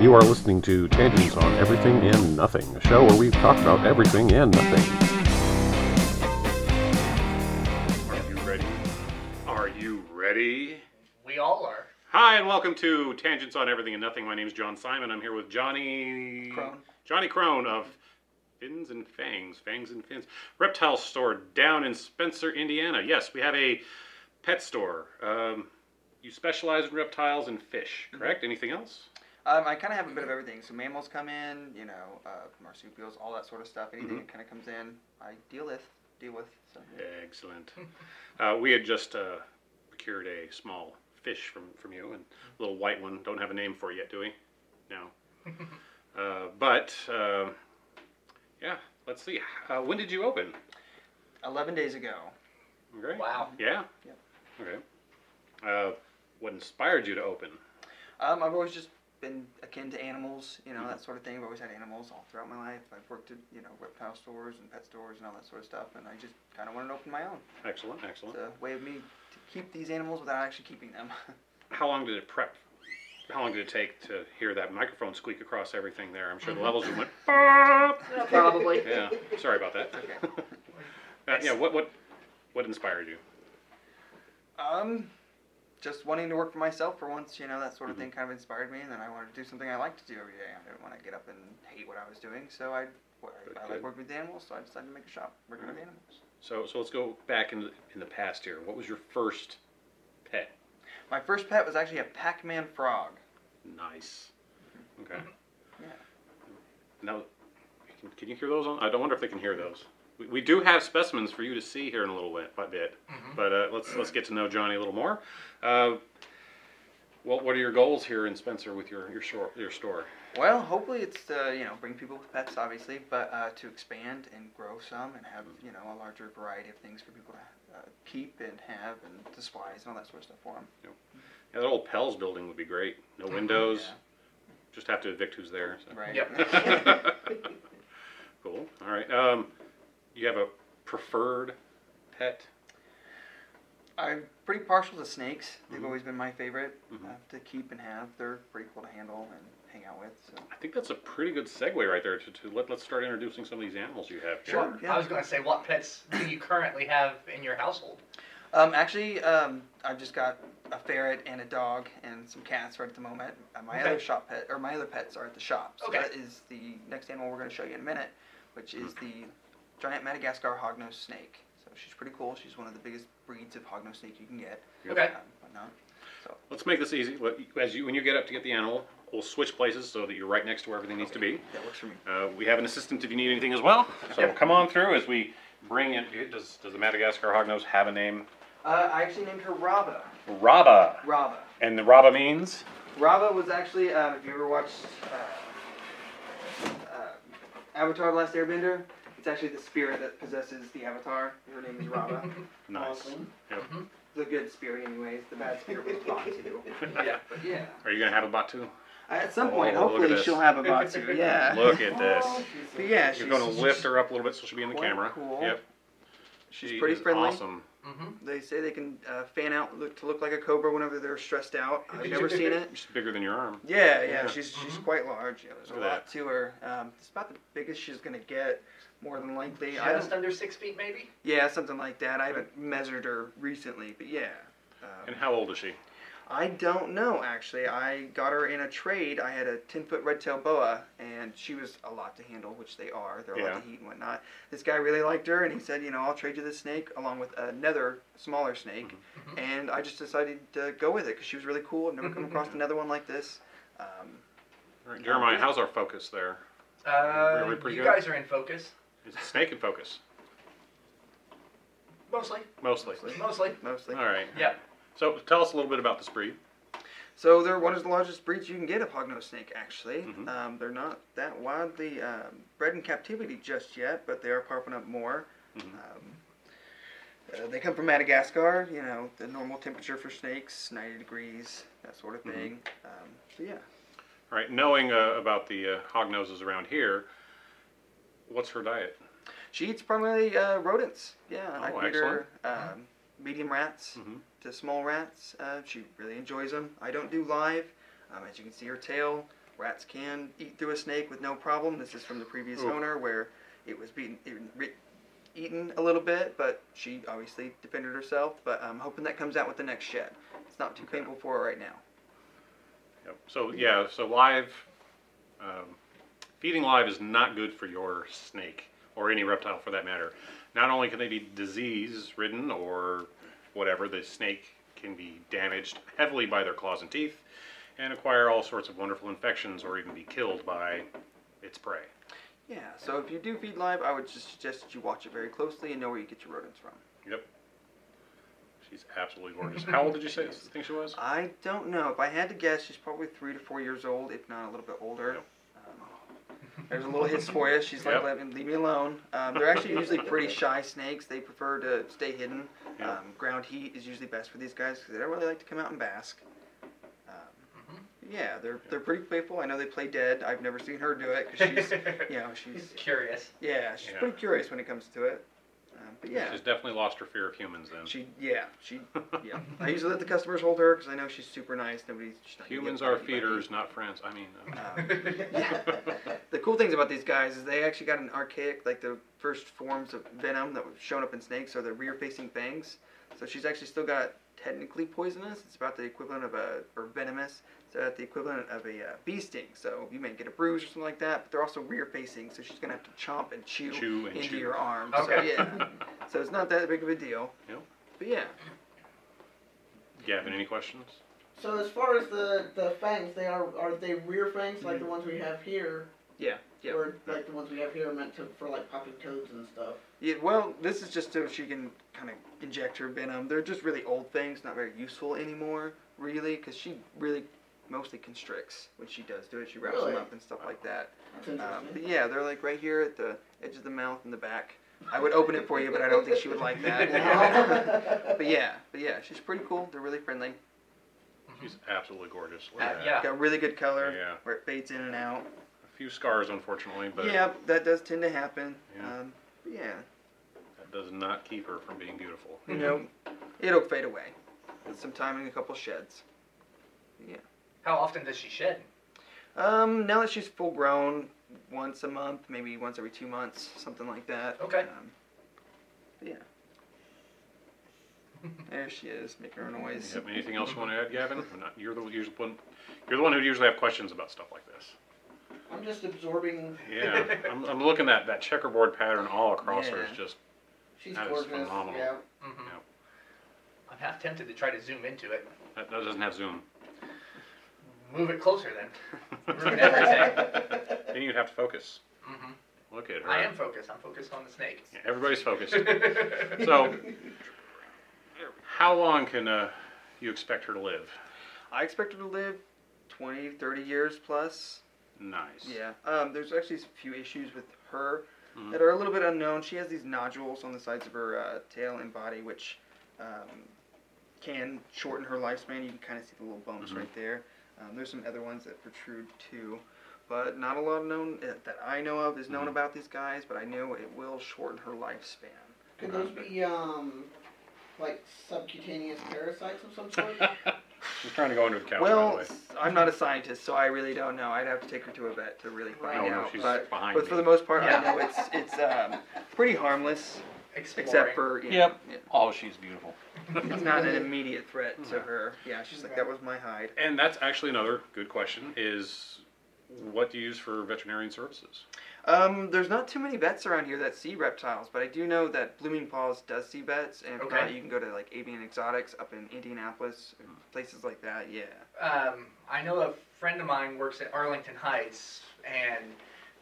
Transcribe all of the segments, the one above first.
You are listening to Tangents on Everything and Nothing, a show where we talk about everything and nothing. Are you ready? Are you ready? We all are. Hi, and welcome to Tangents on Everything and Nothing. My name is John Simon. I'm here with Johnny Crone. Johnny Crone of Fins and Fangs, Fangs and Fins Reptile Store down in Spencer, Indiana. Yes, we have a pet store. Um, you specialize in reptiles and fish, correct? Anything else? Um, I kind of have a bit of everything. So mammals come in, you know, uh, marsupials, all that sort of stuff. Anything Mhm. that kind of comes in, I deal with. Deal with. So, yeah. Excellent. Uh, we had just uh, procured a small fish from, from you, and a little white one. Don't have a name for it yet, do we? No. uh, but uh, yeah, let's see. Uh, when did you open? Eleven days ago. Okay. Wow. Yeah. Yep. Okay. Uh, what inspired you to open? Um, I've always just been akin to animals, you know, Mhm. that sort of thing. I've always had animals all throughout my life. I've worked at, you know, reptile stores and pet stores and all that sort of stuff, and I just kind of wanted to open my own. Excellent. It's Excellent. a way of me to keep these animals without actually keeping them. How long did it prep? How long did it take to hear that microphone squeak across everything there? I'm sure the levels went. Yeah, probably. Yeah. Sorry about that. okay. Uh, yeah. What what what inspired you? Um, just wanting to work for myself for once, you know, that sort of Mhm. thing kind of inspired me, and then I wanted to do something I like to do every day. I didn't want to get up and hate what I was doing, so I, well, I, I like working with animals, so I decided to make a shop working with Alright. animals. So, so let's go back in the, in the past here. What was your first pet? My first pet was actually a Pac-Man frog. Nice. Okay. Yeah. Now, can, can you hear those? On? I don't wonder if they can hear those. We, we do have specimens for you to see here in a little bit, bit. Mhm. But uh, let's let's get to know Johnny a little more. Uh, what what are your goals here in Spencer with your your store? Your store? Well, hopefully it's to, you know, bring people with pets, obviously, but uh, to expand and grow some and have, you know, a larger variety of things for people to uh, keep and have and displays and all that sort of stuff for them. Yeah, that old Pell's building would be great. No windows. Yeah. Just have to evict who's there. so. Right. Yep. cool. All right. Um, you have a preferred pet? I'm pretty partial to snakes. They've Mhm. always been my favorite Mhm. uh, to keep and have. They're pretty cool to handle and hang out with. So. I think that's a pretty good segue right there to, to let, let's start introducing some of these animals you have. here. Sure. Yeah. I was going to say, what pets do you currently have in your household? Um, actually, um, I've just got a ferret and a dog and some cats right at the moment. Uh, my Okay. other shop pet or my other pets are at the shop. So Okay. that is the next animal we're going to show you in a minute, which is the giant Madagascar hognose snake. So she's pretty cool. She's one of the biggest breeds of hognose snake you can get. Okay. Um, whatnot. Let's make this easy. Let- As you, when you get up to get the animal, we'll switch places so that you're right next to where everything needs to be. That works for me. Uh, we have an assistant if you need anything as well. So Yep. come on through as we bring in. Does, does the Madagascar hognose have a name? Uh, I actually named her Rava. Raba. Rava. And the Raba means? Rava was actually, um, if you ever watched uh, uh, Avatar: The Last Airbender, it's actually the spirit that possesses the Avatar. Her name is Raava. Nice. Awesome. Yep. Mm-hmm. The good spirit, anyways. The bad spirit was Vaatu. Yeah. But yeah. Are you going to have a Vaatu? At some point, Oh, look at hopefully, this. she'll have a Vaatu. Yeah. Look at this. But yeah, she's, You're going to lift her up a little bit so she'll be in the Quite camera. cool. Yep. She's She pretty friendly. Awesome. Mm-hmm. They say they can uh, fan out look, to look like a cobra whenever they're stressed out. I've never seen it. She's bigger than your arm. Yeah, yeah, Yeah. she's she's Mhm. quite large. Yeah, there's Look a at lot to her. Um, it's about the biggest she's gonna get, more than likely. I Just under six feet, maybe? yeah, something like that. I haven't measured her recently, but yeah. Um, And how old is she? I don't know actually. I got her in a trade. I had a ten foot red tail boa, and she was a lot to handle, which they are. They're a Yeah. lot to heat and whatnot. This guy really liked her, and he said, you know, I'll trade you this snake along with another smaller snake. Mhm. And I just decided to go with it because she was really cool. I've never come across another one like this. Um, All right, Jeremiah, how's our focus there? Uh, Really pretty you good? guys are in focus. Is the snake in focus? Mostly. Mostly. Mostly. mostly. All right. Yeah. So tell us a little bit about this breed. So they're one of the largest breeds you can get of hognose snake. Actually, Mhm. um, they're not that widely um, bred in captivity just yet, but they are popping up more. Mhm. Um, uh, they come from Madagascar. You know, the normal temperature for snakes, 90 degrees, that sort of Mhm. thing. Um, so yeah. All right. Knowing uh, about the uh, hog noses around here, what's her diet? She eats primarily uh, rodents. Yeah, I Oh, feed her um, medium rats Mhm. To small rats. Uh, she really enjoys them. I don't do live. Um, as you can see, her tail rats can eat through a snake with no problem. This is from the previous Ooh. owner where it was beaten, it, ri- eaten a little bit, but she obviously defended herself. But I'm hoping that comes out with the next shed. It's not too Okay. painful for her right now. Yep. So yeah, so live um, feeding live is not good for your snake or any reptile for that matter. Not only can they be disease ridden or whatever, the snake can be damaged heavily by their claws and teeth and acquire all sorts of wonderful infections or even be killed by its prey. Yeah. So if you do feed live, I would just suggest that you watch it very closely and know where you get your rodents from. Yep. She's absolutely gorgeous. How old did you say think she was? I don't know. If I had to guess, she's probably three to four years old, if not a little bit older. Yep. Um, there's a little hiss for you. She's like, Yep. let me, leave me alone. Um, they're actually usually pretty shy snakes. They prefer to stay hidden. Yeah. Um, ground heat is usually best for these guys because they don't really like to come out and bask. Um, Mm-hmm. yeah, they're they're pretty playful. I know they play dead. I've never seen her do it because she's, you know, she's curious. yeah, she's Yeah. pretty curious when it comes to it. But yeah, She's definitely lost her fear of humans then. she, yeah, she, yeah. I usually let the customers hold her because I know she's super nice. Nobody. she's not Humans are feeders, not friends. I mean, uh, Um, yeah. The cool things about these guys is they actually got an archaic, like the first forms of venom that was shown up in snakes are the rear-facing fangs. So she's actually still got technically poisonous. It's about the equivalent of a, or venomous. So at the equivalent of a uh, bee sting. So you may get a bruise or something like that, but they're also rear-facing. So she's gonna have to chomp and chew, Chew and into chew. your arm. Okay. So yeah. so it's not that big of a deal. Yep. But yeah. Gavin, any questions? So as far as the the fangs, they are are they rear fangs like the ones we have here, Yeah. Yeah. or like the ones we have here are meant to for like popping toads and stuff? Yeah, well, this is just so she can kind of inject her venom. They're just really old things, not very useful anymore, really, because she really mostly constricts when she does do it. She wraps Really? them up and stuff like that. Um, but yeah, they're like right here at the edge of the mouth and the back. I would open it for you, but I don't think she would like that. but yeah, but yeah, she's pretty cool. They're really friendly. She's absolutely gorgeous. Look Uh, at yeah. Got really good color Yeah. where it fades in and out. A few scars, unfortunately, but yeah, that does tend to happen. Yeah. Um, yeah, that does not keep her from being beautiful. you know, it'll fade away with some time and a couple sheds. Yeah. How often does she shed? Um, now that she's full grown, once a month, maybe once every two months, something like that. Okay. Um, yeah. there she is, making her noise. Yep. Anything else you want to add, Gavin? Or not? You're the usual one. You're the one who usually have questions about stuff like this. I'm just absorbing. Yeah, I'm, I'm looking at that checkerboard pattern all across her. Is Yeah. just She's That is gorgeous. phenomenal. Yeah. Mm-hmm. I'm half tempted to try to zoom into it. that, that doesn't have zoom. Move it closer then. Ruin everything. then you'd have to focus. hmm Look at her. I am focused. I'm focused on the snake. Yeah, everybody's focused. So, how long can uh, you expect her to live? I expect her to live 20, 30 years plus. Nice. Yeah. Um, there's actually a few issues with her Mhm. that are a little bit unknown. She has these nodules on the sides of her uh, tail and body, which um, can shorten her lifespan. You can kind of see the little bumps Mhm. right there. Um, there's some other ones that protrude too, but not a lot known uh, that I know of is known Mhm. about these guys. But I know it will shorten her lifespan. Could those be um like subcutaneous parasites of some sort? She's trying to go under the couch, by the well, way. s- I'm not a scientist, so I really don't know. I'd have to take her to a vet to really find Oh, no, out. she's but behind but for me. the most part, Yeah. I know it's it's um, pretty harmless, Exploring. except for you know, Yep. yeah. Oh, she's beautiful. it's not an immediate threat to her. Yeah, she's like that was my hide. And that's actually another good question: is what do you use for veterinarian services? Um, there's not too many vets around here that see reptiles, but I do know that Blooming Paws does see vets, and if Okay. not, you can go to like Avian Exotics up in Indianapolis, places like that. Yeah. Um, I know a friend of mine works at Arlington Heights, and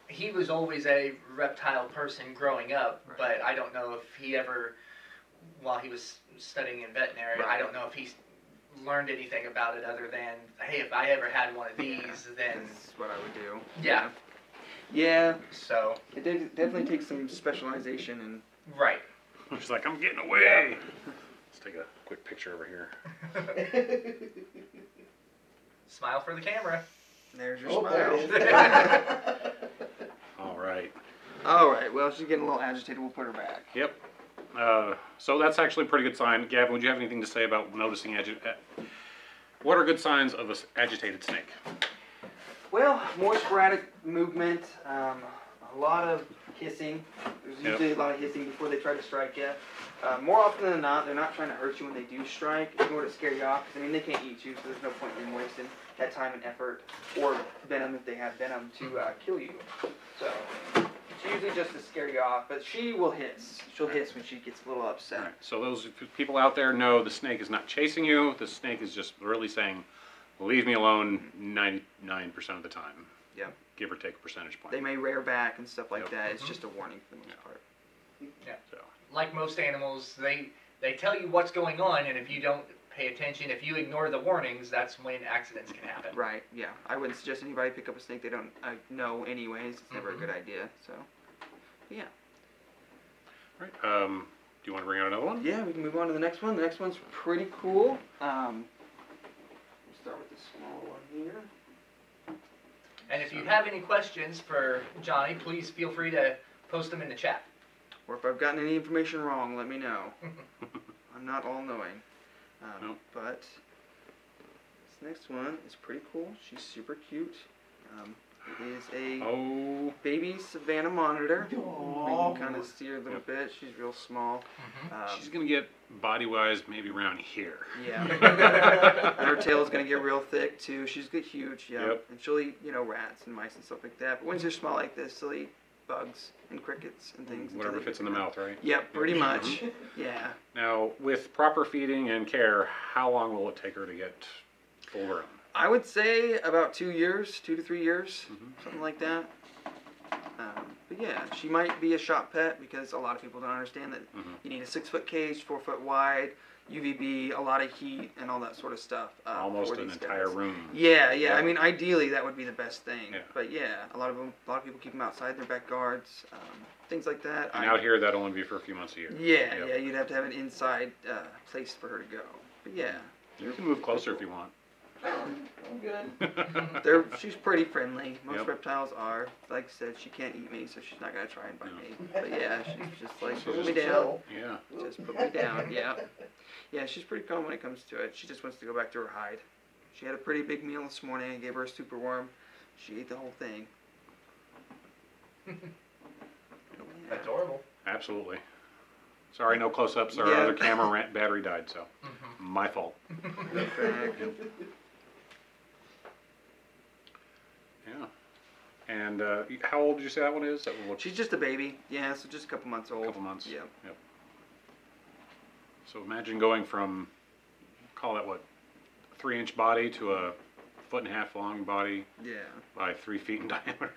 he was always a reptile person growing up, Right. but I don't know if he ever, while he was studying in veterinary, I don't know if he learned anything about it other than, hey, if I ever had one of these, then That's what I would do. yeah. Yeah, So it did, definitely takes some specialization and right. She's like, I'm getting away. Let's take a quick picture over here. Smile for the camera. there's your oh, smile. it is. All right. All right. Well, she's getting a little agitated. We'll put her back. Yep. Uh, so that's actually a pretty good sign. Gavin, would you have anything to say about noticing agi- uh, What are good signs of an agitated snake? Well, more sporadic movement, um, a lot of hissing. There's Yep. usually a lot of hissing before they try to strike you. Uh, more often than not, they're not trying to hurt you when they do strike. It's more to scare you off. 'cause, I mean, they can't eat you, so there's no point in wasting that time and effort or venom if they have venom to uh, kill you. So it's usually just to scare you off. But she will hiss. She'll hiss when she gets a little upset. Right. So those people out there know the snake is not chasing you. The snake is just really saying, "Leave me alone." Ninety-nine percent of the time. Yep. Give or take a percentage point. They may rear back and stuff like Yep. that. It's just a warning for the most Yeah. part. So Like most animals, they they tell you what's going on, and if you don't pay attention, if you ignore the warnings, that's when accidents can happen. Right. Yeah. I wouldn't suggest anybody pick up a snake they don't uh, know anyways. It's never Mhm. a good idea. So. Yeah. right. Um, do you want to bring out another one? Yeah, we can move on to the next one. The next one's pretty cool. Um, we'll start with the small one here. And if you have any questions for Johnny, please feel free to post them in the chat. Or if I've gotten any information wrong, let me know. I'm not all knowing. Um, Nope. But this next one is pretty cool. She's super cute. Um, it is a Oh, baby Savannah monitor. You can kind of see her a little bit. She's real small. Mm-hmm. Um, she's gonna get body-wise maybe around here. yeah. and her tail's gonna get real thick too. She's get huge, yeah. Yep. And she'll eat, you know, rats and mice and stuff like that. But when they're small like this, they'll eat bugs and crickets and things. Whatever fits in the mouth, right? Yep, pretty mm-hmm. much. Mm-hmm. Yeah. Now, with proper feeding and care, how long will it take her to get full grown? I would say about two years, two to three years, Mhm. something like that. Um, but yeah, she might be a shop pet because a lot of people don't understand that Mhm. you need a six foot cage, four foot wide, UVB, a lot of heat, and all that sort of stuff. Uh, Almost an entire guys. room. Yeah, yeah. I mean, ideally that would be the best thing. Yeah. But yeah, a lot of them, a lot of people keep them outside in their backyards, um, things like that. And I- out here, that'll only be for a few months a year. Yeah, Yep. yeah. You'd have to have an inside uh, place for her to go. But yeah, You can move closer if you want. I'm good. they're she's pretty friendly. Most Yep. reptiles are. Like I said, she can't eat me, so she's not gonna try and bite No. me. But yeah, she's just like She's put just me down. chill. yeah. Just put me down. Yeah, yeah. She's pretty calm when it comes to it. She just wants to go back to her hide. She had a pretty big meal this morning. I gave her a super worm. She ate the whole thing. Yeah. Adorable. Absolutely. Sorry, no close-ups. Our Yeah. other camera ran- battery died, so Mhm. my fault. Perfect. Yeah. And uh, how old did you say that one is? That will look She's just a baby. Yeah, so just a couple months a old. couple months. Yeah. Yep. So imagine going from, call that what, three-inch body to a foot and a half long body Yeah. by three feet in diameter.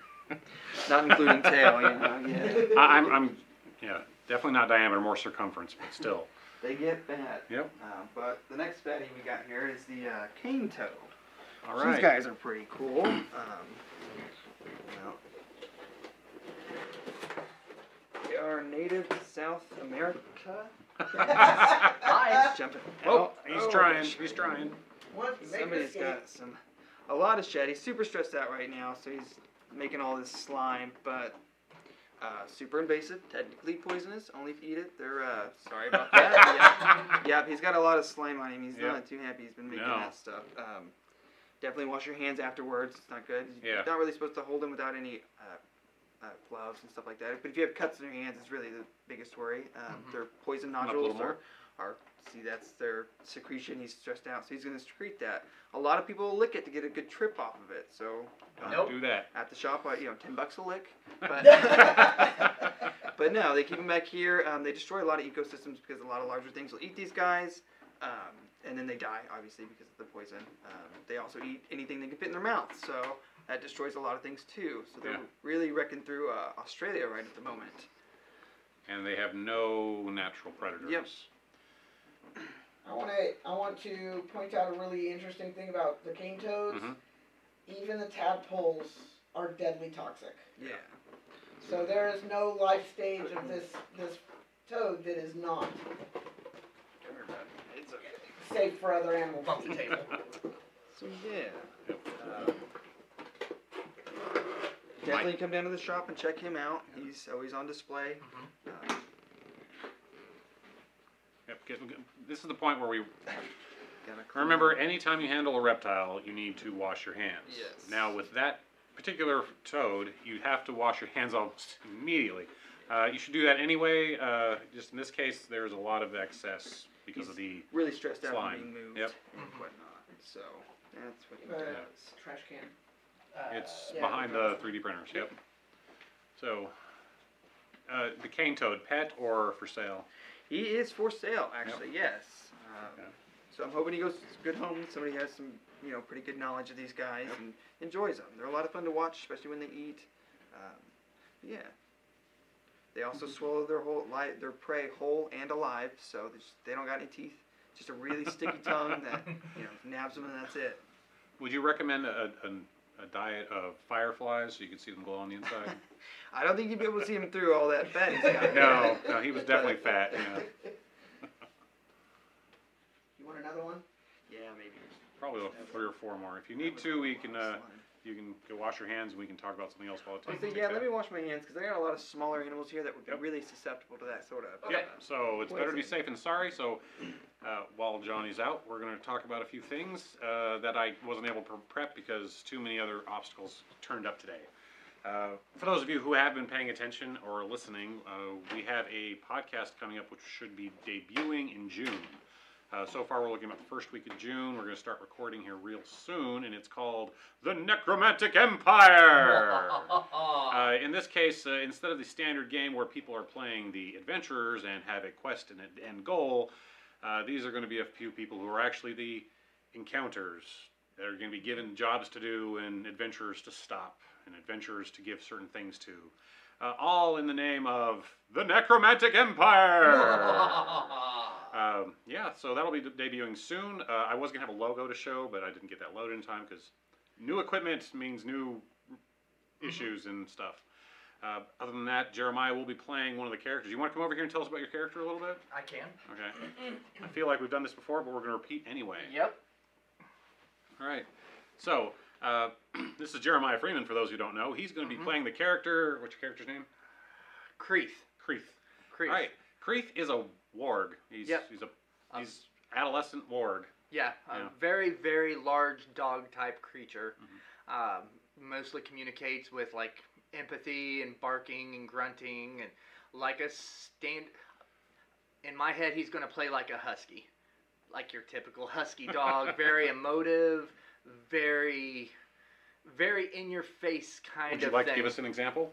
Not including tail, you know. Yeah. I, I'm, I'm, yeah, definitely not diameter, more circumference, but still. They get fat. Yep. Uh, but the next fatty we got here is the uh, cane toad. All These guys are pretty cool. Um, well, they are native to South America. Hi. Jumping. Oh, he's Oh, trying. gosh. He's trying. What? Make Somebody's escape. got some, a lot of shed. He's super stressed out right now, so he's making all this slime, but uh, super invasive, technically poisonous. Only if you eat it. They're uh, sorry about that. yeah. yeah, he's got a lot of slime on him. He's Yep. not too happy. He's been making No. that stuff. Um, definitely wash your hands afterwards. It's not good. Yeah. You're not really supposed to hold them without any. Uh, uh, gloves and stuff like that. But if you have cuts in your hands, it's really the biggest worry. Um, Mhm. Their poison nodules are, are see that's their secretion. He's stressed out, so he's going to secrete that. A lot of people will lick it to get a good trip off of it. So Don't Nope. do that. at the shop, uh, you know, ten bucks a lick. But but no, they keep them back here. Um, they destroy a lot of ecosystems because a lot of larger things will eat these guys, um, and then they die obviously because of the poison. Um, they also eat anything they can fit in their mouth, so that destroys a lot of things too. So they're Yeah. really wrecking through uh, Australia right at the moment. And they have no natural predators. Yep. I want to I want to point out a really interesting thing about the cane toads. Mhm. Even the tadpoles are deadly toxic. Yeah. So there is no life stage of this this toad that is not It's okay. Safe for other animals. Bump the table. So yeah. Um, definitely come down to the shop and check him out. He's always on display. Yep, get- get- this is the point where we Gotta clean Remember, up. anytime you handle a reptile, you need to wash your hands. Yes. Now, with that particular toad, you have to wash your hands almost immediately. Uh, you should do that anyway. Uh, just in this case, there's a lot of excess because of the. really stressed out Slime. and being moved Yep. and whatnot. So that's what he Uh, does. Trash can. Uh, It's yeah, behind we the 3D printers. Yep. So, uh, the cane toad, pet or for sale? He is for sale, actually. Yes. Um, Okay. So I'm hoping he goes to a good home. Somebody has some, you know, pretty good knowledge of these guys Yep. and enjoys them. They're a lot of fun to watch, especially when they eat. Um, yeah. They also swallow their whole li- their prey whole and alive, so they, just, they don't got any teeth. Just a really sticky tongue that you know nabs them and that's it. Would you recommend a, a, a diet of fireflies so you can see them glow on the inside? I don't think you'd be able to see him through all that fat he's got. no, no, he was definitely fat. Yeah. You want another one? Yeah, maybe. Probably like three or four more. If you need to, we can. Uh, you can go wash your hands, and we can talk about something else while it I takes. think, yeah, let me wash my hands because I got a lot of smaller animals here that would be Yep. really susceptible to that sort of. Yep. So it's Wait a better to be second. safe than sorry. So uh, while Johnny's out, we're going to talk about a few things uh, that I wasn't able to prep because too many other obstacles turned up today. Uh, for those of you who have been paying attention or listening, uh, we have a podcast coming up which should be debuting in June. Uh, so far, we're looking at the first week of June. We're going to start recording here real soon, and it's called The Necromantic Empire. Uh, in this case, uh, instead of the standard game where people are playing the adventurers and have a quest and an end goal, uh, these are going to be a few people who are actually the encounters. That are going to be given jobs to do and adventurers to stop and adventurers to give certain things to. Uh, all in the name of the Necromantic Empire. Um, yeah, so that'll be debuting soon. Uh, I was gonna have a logo to show, but I didn't get that loaded in time because new equipment means new issues and stuff. Uh, other than that, Jeremiah will be playing one of the characters. You want to come over here and tell us about your character a little bit? I can. Okay. I feel like we've done this before, but we're gonna repeat anyway. Yep. All right. So uh, this is Jeremiah Freeman. For those who don't know, he's going to be playing the character. What's your character's name? Creeth. Creeth. Creeth. All right. Creeth is a warg. He's Yep. he's a Um, he's adolescent warg. Yeah, a Yeah. very, very large dog type creature. Mm-hmm. Um, mostly communicates with like empathy and barking and grunting and like a stand. In my head, he's gonna play like a husky, like your typical husky dog. very emotive, very, very in your face kind of. Would you of like thing. to give us an example?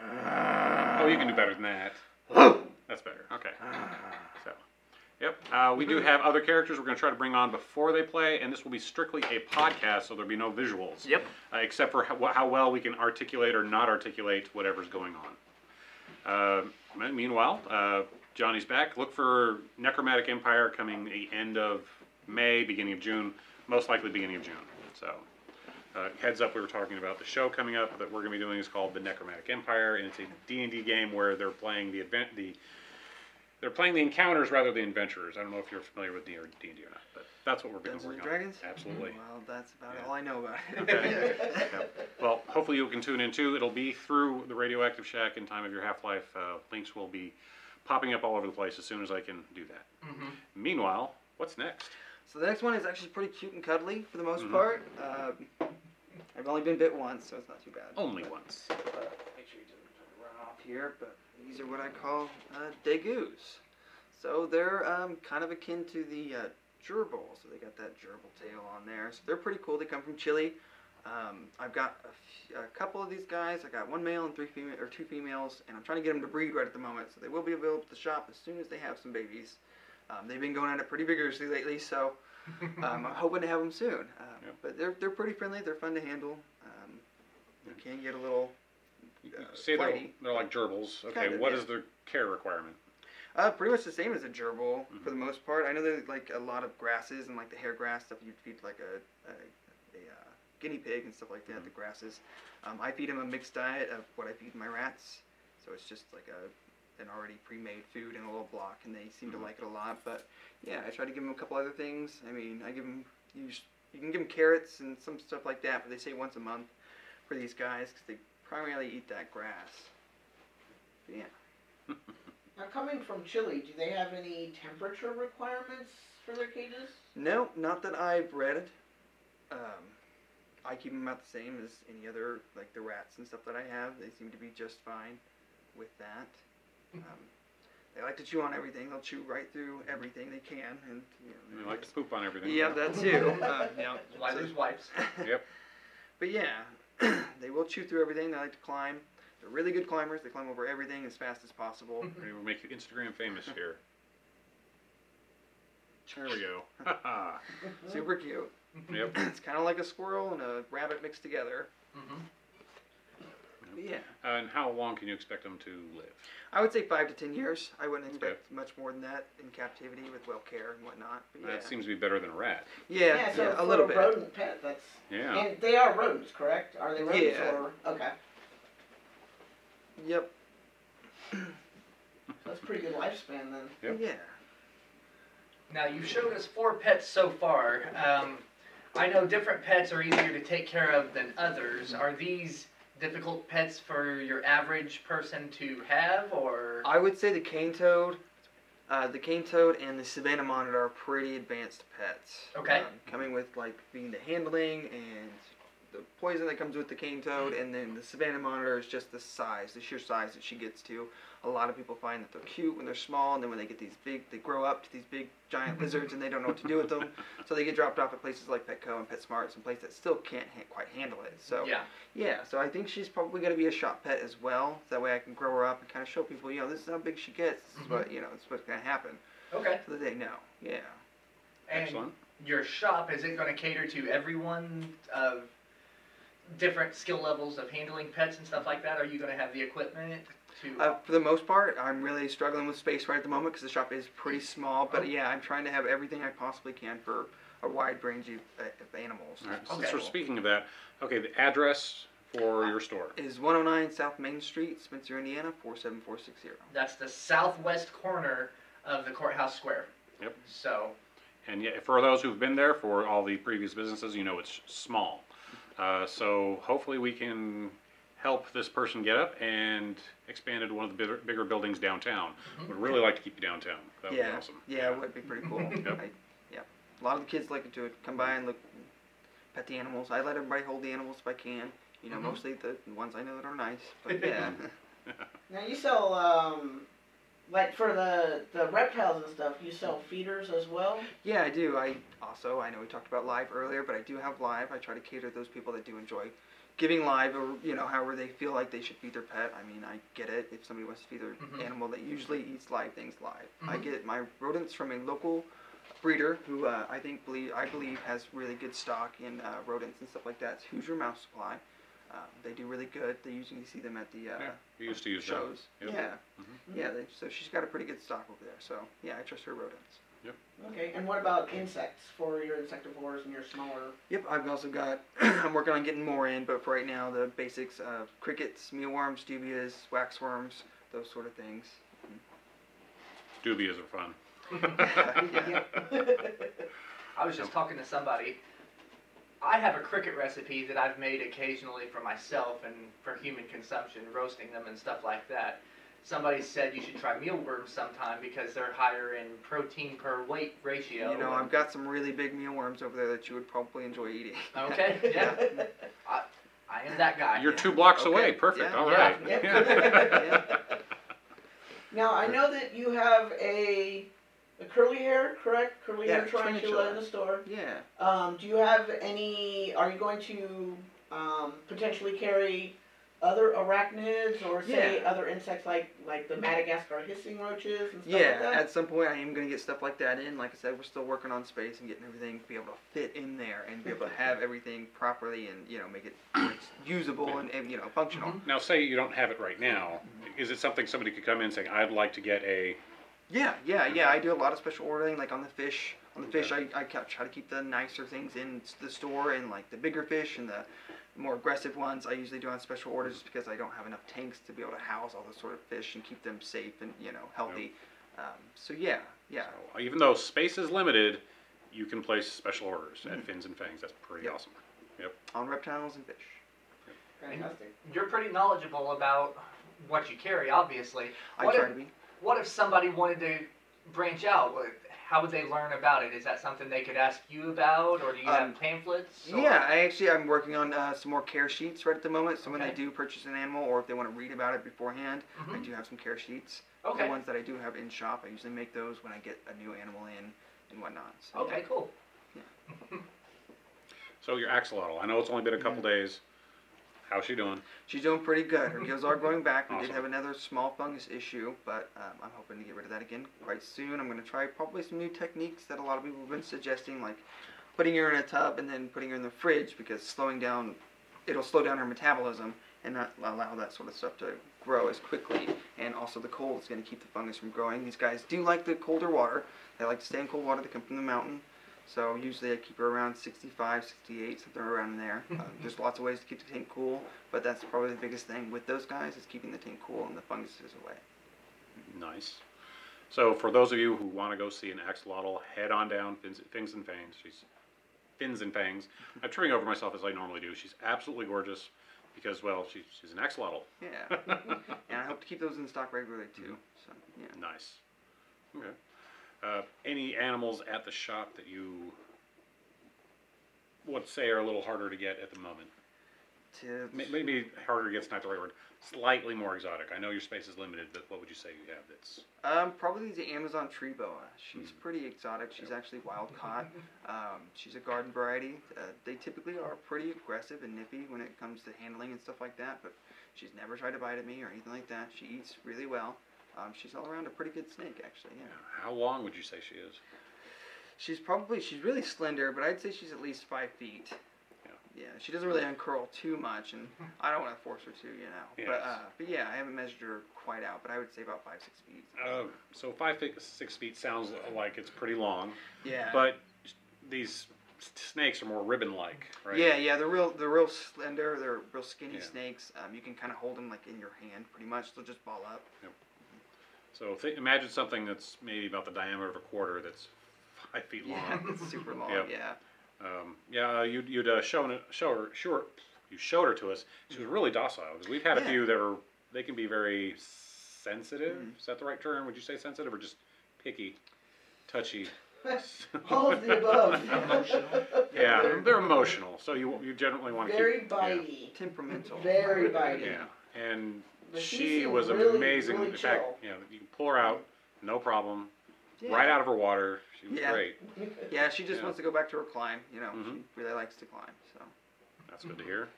Oh, you can do better than that. That's better. Okay. So, yep. Uh, we do have other characters we're going to try to bring on before they play, and this will be strictly a podcast, so there'll be no visuals. Yep. Uh, except for how, how well we can articulate or not articulate whatever's going on. Uh, meanwhile, uh, Johnny's back. Look for Necromantic Empire coming the end of May, beginning of June, most likely beginning of June. So, uh, heads up, we were talking about the show coming up that we're going to be doing is called the Necromantic Empire, and it's a D&D game where they're playing the event the they're playing the encounters rather than the adventurers. I don't know if you're familiar with D or D&D or not, but that's what we're going to work and on. Dragons? Absolutely. Well, that's about Yeah. all I know about it. Okay. Yep. Well, hopefully you can tune in too. It'll be through the Radioactive Shack in time of your Half Life. Uh, links will be popping up all over the place as soon as I can do that. Mhm. Meanwhile, what's next? So the next one is actually pretty cute and cuddly for the most Mhm. part. Uh, I've only been bit once, so it's not too bad. Only once. But make sure you don't run off here. But these are what I call uh, degus. So they're um, kind of akin to the uh, gerbil. So they got that gerbil tail on there. So they're pretty cool. They come from Chile. Um, I've got a, f- a couple of these guys. I got one male and three female or two females, and I'm trying to get them to breed right at the moment. So they will be available at the shop as soon as they have some babies. Um, they've been going at it pretty vigorously lately, so um, I'm hoping to have them soon. Um, Yep. But they're they're pretty friendly. They're fun to handle. Um, they can get a little You you Uh, say they're, they're like gerbils. Okay, Kind of, what yeah. is the care requirement? Uh, pretty much the same as a gerbil for Mhm. the most part. I know they like a lot of grasses and like the hair grass stuff you'd feed like a, a, a uh, guinea pig and stuff like that. Mhm. The grasses. Um, I feed them a mixed diet of what I feed my rats, so it's just like a an already pre-made food in a little block, and they seem Mhm. to like it a lot. But yeah, I try to give them a couple other things. I mean, I give them you, just, you can give them carrots and some stuff like that, but they say once a month for these guys because they primarily eat that grass. But yeah. Now, coming from Chile, do they have any temperature requirements for their cages? No, not that I've read. Um, I keep them about the same as any other, like the rats and stuff that I have. They seem to be just fine with that. Um, they like to chew on everything. They'll chew right through everything they can, and you know, And they like to poop on everything. Yeah, that too. Uh, yeah. Why So- lose wipes? Yep. But yeah, they will chew through everything. They like to climb. They're really good climbers. They climb over everything as fast as possible. Maybe we'll make you Instagram famous here. There we go. Super cute. yep. it's kind of like a squirrel and a rabbit mixed together. hmm But yeah, Uh, and how long can you expect them to live? I would say five to ten years. I wouldn't Okay. expect much more than that in captivity with well care and whatnot. But yeah, That seems to be better than a rat. yeah, yeah, so a for little a bit. rodent pet, that's Yeah. and they are rodents, correct? Are they rodents Yeah. or okay? Yep. So that's a pretty good lifespan then. Yep. Yeah. Now you've showed us four pets so far. Um, I know different pets are easier to take care of than others. Are these difficult pets for your average person to have, or I would say the cane toad, uh, the cane toad, and the savannah monitor are pretty advanced pets. Okay. Um, coming with like being the handling and the poison that comes with the cane toad, and then the savannah monitor is just the size, the sheer size that she gets to. A lot of people find that they're cute when they're small, and then when they get these big, they grow up to these big giant lizards, and they don't know what to do with them. So they get dropped off at places like Petco and PetSmart, some place that still can't ha- quite handle it. So yeah? yeah, so I think she's probably going to be a shop pet as well. That way I can grow her up and kind of show people, you know, this is how big she gets. This is mm-hmm. what, you know, this is what's going to happen. Okay. So that they know. Yeah. And Excellent. your shop is it going to cater to everyone of different skill levels of handling pets and stuff like that? Are you going to have the equipment to? Uh, for the most part, I'm really struggling with space right at the moment because the shop is pretty small. But yeah, I'm trying to have everything I possibly can for a wide range of, uh, of animals. All right. Okay. Since we're speaking of that, okay, the address for your store. Is 109 South Main Street, Spencer, Indiana, 47460. That's the southwest corner of the courthouse square. Yep. So And yet, for those who've been there for all the previous businesses, you know it's small. Uh, so hopefully we can help this person get up and expanded one of the bigger, bigger buildings downtown. Would really like to keep you downtown. That would yeah. be awesome. Yeah, it would be pretty cool. Yep. I, yeah. A lot of the kids like to do it. Come by and look, pet the animals. I let everybody hold the animals if I can. You know, Mhm. mostly the ones I know that are nice. But yeah. Now you sell um, like for the the reptiles and stuff. You sell feeders as well. yeah, I do. I also, I know we talked about live earlier, but I do have live. I try to cater to those people that do enjoy giving live or, you know, however they feel like they should feed their pet. I mean, I get it. If somebody wants to feed their Mhm. animal that usually eats live things live. I Mhm. get my rodents from a local breeder who uh, I think believe I believe has really good stock in uh, rodents and stuff like that. It's Hoosier Mouse Supply. Um, they do really good. They usually see them at the uh, Yeah, we used to use shows. Yep. Yeah, Mhm. yeah. They, so she's got a pretty good stock over there. So yeah, I trust her rodents. Okay. And what about insects for your insectivores and your smaller? Yep, I've also got. I'm working on getting more in, but for right now, the basics: uh, crickets, mealworms, dubias, waxworms, those sort of things. Dubias are fun. yeah. I was just talking to somebody. I have a cricket recipe that I've made occasionally for myself and for human consumption, roasting them and stuff like that. Somebody said you should try mealworms sometime because they're higher in protein per weight ratio. You know, and- I've got some really big mealworms over there that you would probably enjoy eating. Okay, yeah. I am that guy. You're two blocks Okay, away. Perfect. yeah, All yeah, right. yeah. Now I know that you have a, a curly hair, correct? Curly Yeah, hair tarantula tarantula. in the store. yeah. Um, do you have any? Are you going to um, potentially carry other arachnids or say Yeah. other insects like like the Madagascar hissing roaches and stuff Yeah, like that? at some point I am going to get stuff like that in. Like I said, we're still working on space and getting everything to be able to fit in there and be able to have everything properly and, you know, make it where it's usable and, and, you know, functional. Mhm. Now, say you don't have it right now. Is it something somebody could come in saying, "I'd like to get a"? Yeah, yeah, yeah. I do a lot of special ordering, like on the fish. On the fish, I, I kept, try to keep the nicer things in the store, and like the bigger fish and the more aggressive ones, I usually do on special orders just because I don't have enough tanks to be able to house all this sort of fish and keep them safe and you know healthy. Um, so yeah, yeah, So, even though space is limited, you can place special orders at Mhm. Fins and Fangs. That's pretty Yep. awesome. on reptiles and fish. Fantastic. You're pretty knowledgeable about what you carry, obviously. I try if- to be. what if somebody wanted to branch out? What- How would they learn about it? Is that something they could ask you about, or do you Um, have pamphlets? or- Yeah, I actually I'm working on uh, some more care sheets right at the moment. So when they do purchase an animal, or if they want to read about it beforehand, I Mhm. do have some care sheets. Okay. The ones that I do have in shop, I usually make those when I get a new animal in and whatnot. So, Okay, cool. So your axolotl. I know it's only been a couple days. How's she doing? She's doing pretty good. Her gills are growing back. We Awesome. did have another small fungus issue, but um, I'm hoping to get rid of that again quite soon. I'm going to try probably some new techniques that a lot of people have been suggesting, like putting her in a tub and then putting her in the fridge because slowing down, it'll slow down her metabolism and not allow that sort of stuff to grow as quickly. And also the cold is going to keep the fungus from growing. These guys do like the colder water. They like to stay in cold water. They come from the mountain. So usually I keep her around 65, 68, something around there. Uh, there's lots of ways to keep the tank cool, but that's probably the biggest thing with those guys is keeping the tank cool and the funguses away. Nice. So for those of you who want to go see an axolotl, head on down Fins, Fins and Fangs. She's Fins and Fangs. I'm tripping over myself as I normally do. She's absolutely gorgeous because well, she's she's an axolotl. Yeah. and I hope to keep those in stock regularly too. So yeah. Nice. Okay. Uh, any animals at the shop that you would say are a little harder to get at the moment? May- Maybe harder to get's not the right word. Slightly more exotic. I know your space is limited, but what would you say you have that's um, probably the Amazon tree boa. She's Mhm. pretty exotic. She's actually wild caught. Um, she's a garden variety. Uh, they typically are pretty aggressive and nippy when it comes to handling and stuff like that, but she's never tried to bite at me or anything like that. She eats really well. Um, she's all around a pretty good snake, actually. Yeah. how long would you say she is? She's probably she's really slender, but I'd say she's at least five feet. Yeah. Yeah, she doesn't really uncurl too much, and I don't want to force her to, you know. But uh, but yeah, I haven't measured her quite out, but I would say about five six feet. Uh, so five feet, six feet sounds like it's pretty long, yeah. but these snakes are more ribbon-like, right? Yeah, yeah, they're real. They're real slender. They're real skinny Yeah. snakes. Um, you can kind of hold them like in your hand, pretty much. They'll just ball up. So th- imagine something that's maybe about the diameter of a quarter that's five feet long. Yeah, it's super long. Yep. Yeah. Um, yeah, you'd, you'd uh, shown it, show her, sure, you showed her to us. She was really docile because we've had a Yeah. few that are they can be very sensitive. Mhm. Is that the right term? Would you say sensitive or just picky, touchy? All of the above. Yeah, they're, they're emotional, so you you generally want to keep Very keep. bitey. Temperamental. Very Yeah, bitey. yeah. and But she she seemed was really, amazing. really In fact, chill. you know, you can pull her out, no problem, Yeah. right out of her water. She was Yeah. great. Yeah, she just Yeah. wants to go back to her climb. You know, Mhm. she really likes to climb. So. That's good to hear.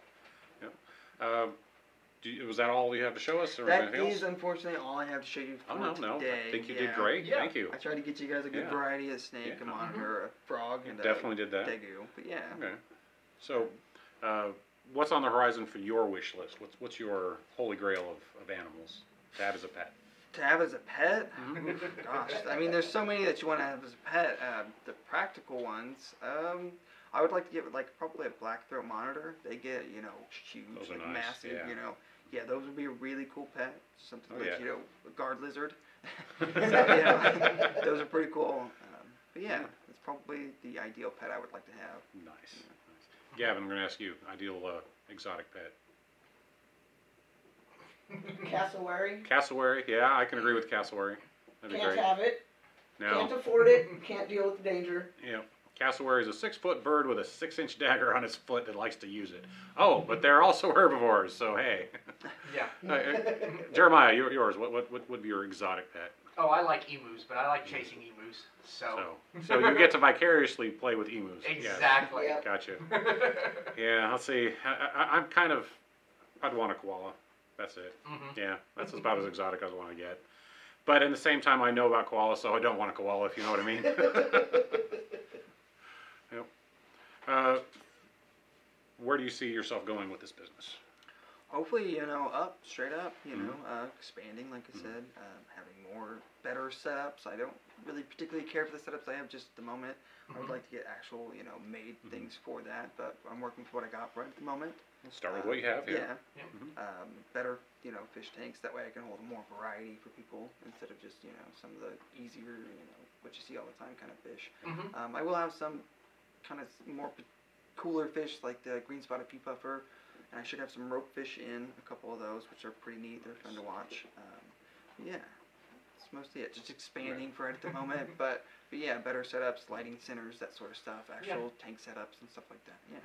Yep. Uh, do you, was that all you have to show us, or That anything is else? unfortunately all I have to show you for Oh no, no. today. I think you yeah. did great. Yeah. Thank you. I tried to get you guys a good Yeah. variety of snake, Yeah. a monitor, a frog, You and definitely did a that. degu. But yeah, Okay. So, uh, what's on the horizon for your wish list? What's what's your holy grail of, of animals to have as a pet? to have as a pet, Mhm. gosh, I mean, there's so many that you want to have as a pet. Um, the practical ones, um, I would like to get like probably a black throat monitor. They get you know huge, Those like nice, massive, yeah. you know. Yeah, those would be a really cool pet. Something Oh, like yeah. you know, a guard lizard. so, yeah, those are pretty cool. Um, but yeah, Yeah. it's probably the ideal pet I would like to have. Nice. Nice. Gavin, I'm going to ask you ideal uh, exotic pet. Cassowary. Cassowary. Yeah, I can agree with cassowary. That'd be Can't great. have it. Now, Can't afford it. Can't deal with the danger. Yeah. Cassowary is a six foot bird with a six inch dagger on its foot that likes to use it. Oh, but they're also herbivores, so hey. Yeah. Uh, uh, Jeremiah, your- yours, what, what, what would be your exotic pet? Oh, I like emus, but I like chasing emus. So. So, so you get to vicariously play with emus. Yes. Exactly. Yep. Gotcha. Yeah, I'll see. I, I, I'm kind of, I'd want a koala. That's it. Mhm. Yeah, that's about as exotic as I want to get. But at the same time, I know about koalas, so I don't want a koala, if you know what I mean. yep. Uh, where do you see yourself going with this business? Hopefully, you know, up, straight up, you Mhm. know, uh, expanding, like I said, um, having more, better setups. I don't really particularly care for the setups I have just at the moment. I would Mhm. like to get actual, you know, made Mhm. things for that, but I'm working with what I got right at the moment. Start with Uh, what you have. Yeah. Yeah. Mhm. Um, better, you know, fish tanks. That way I can hold more variety for people instead of just, you know, some of the easier, you know, what you see all the time kind of fish. Um, I will have some kind of more p- cooler fish like the green spotted pea puffer, and I should have some rope fish in a couple of those, which are pretty neat. They're fun to watch. Um, yeah, that's mostly it. Just expanding for it at the moment, but but yeah, better setups, lighting centers, that sort of stuff, actual tank setups and stuff like that. Yeah.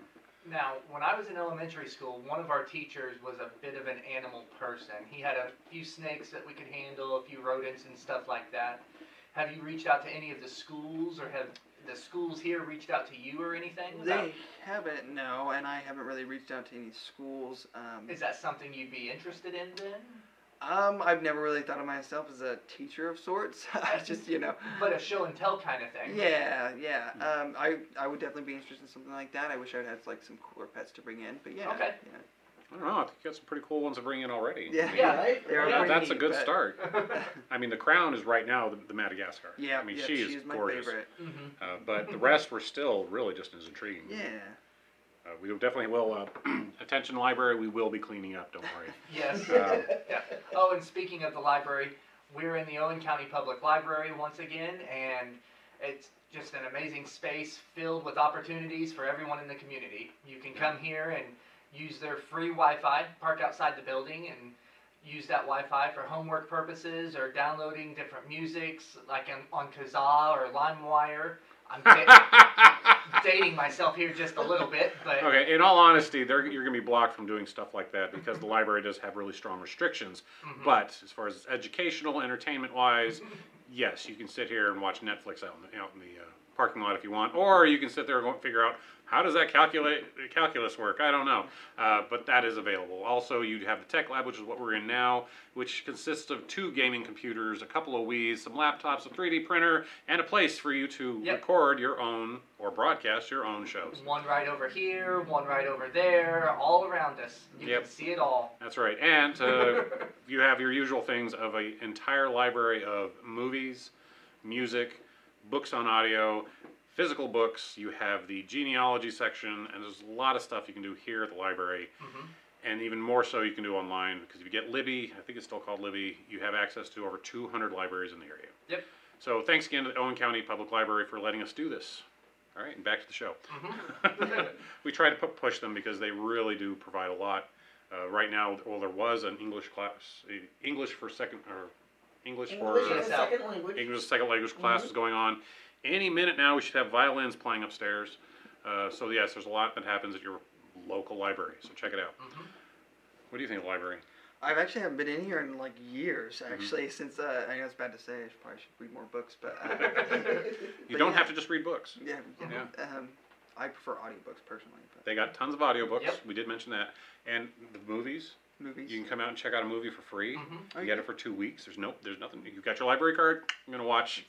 Now, when I was in elementary school, one of our teachers was a bit of an animal person. He had a few snakes that we could handle, a few rodents and stuff like that. Have you reached out to any of the schools, or have the schools here reached out to you or anything? about- They haven't, no, and I haven't really reached out to any schools. Um, Is that something you'd be interested in then? um, I've never really thought of myself as a teacher of sorts. I just, you know, But a show and tell kind of thing. yeah, yeah. Um, I, I would definitely be interested in something like that. I wish I had like some cooler pets to bring in, but yeah. Okay. Yeah. I don't know. I think you got some pretty cool ones to bring in already. Yeah. I mean, Yeah, right? They are Yeah. pretty That's a good but- start. I mean, the crown is right now the, the Madagascar. Yeah, I mean, yeah, she is she's my gorgeous. favorite. hmm Uh, but the rest were still really just as intriguing. Yeah. Uh, we definitely will. Uh, attention library, we will be cleaning up. Don't worry. Yes. Um, yeah. Oh, and speaking of the library, we're in the Owen County Public Library once again, and it's just an amazing space filled with opportunities for everyone in the community. You can come here and use their free Wi-Fi, park outside the building, and use that Wi-Fi for homework purposes or downloading different musics, like on, on Kazaa or LimeWire. I'm da- dating myself here just a little bit, but okay. In all honesty, they're, you're going to be blocked from doing stuff like that because the library does have really strong restrictions. Mhm. But as far as educational, entertainment wise, yes, you can sit here and watch Netflix out in the, out in the uh, parking lot if you want, or you can sit there and figure out how does that calculate calculus work. I don't know, uh, but that is available. Also, you have the tech lab, which is what we're in now, which consists of two gaming computers, a couple of Wii's, some laptops, a 3D printer, and a place for you to Yep. record your own or broadcast your own shows. One right over here, one right over there, all around us. You Yep. can see it all. That's right, and uh, you have your usual things of an entire library of movies, music, books on audio, physical books. You have the genealogy section, and there's a lot of stuff you can do here at the library, Mhm. and even more so you can do online because if you get Libby, I think it's still called Libby, you have access to over 200 libraries in the area. Yep. So thanks again to the Owen County Public Library for letting us do this. All right, and back to the show. Mhm. we try to push them because they really do provide a lot. Uh, right now, well, there was an English class, English for second or English, English for is a second language. English second language class is going on. Any minute now, we should have violins playing upstairs. Uh, so yes, there's a lot that happens at your local library. So check it out. Mhm. What do you think of the library? I've actually haven't been in here in like years, Mm-hmm. actually, since uh, I know it's bad to say. I should, probably should read more books, but uh, You But don't yeah. have to just read books. yeah, Yeah. Um, I prefer audiobooks personally, but They got tons of audiobooks. Yep. We did mention that, and the movies. Movies. You can come out and check out a movie for free. Mhm. Oh, You get it for two weeks. There's no, there's nothing. You've got your library card. I'm gonna watch.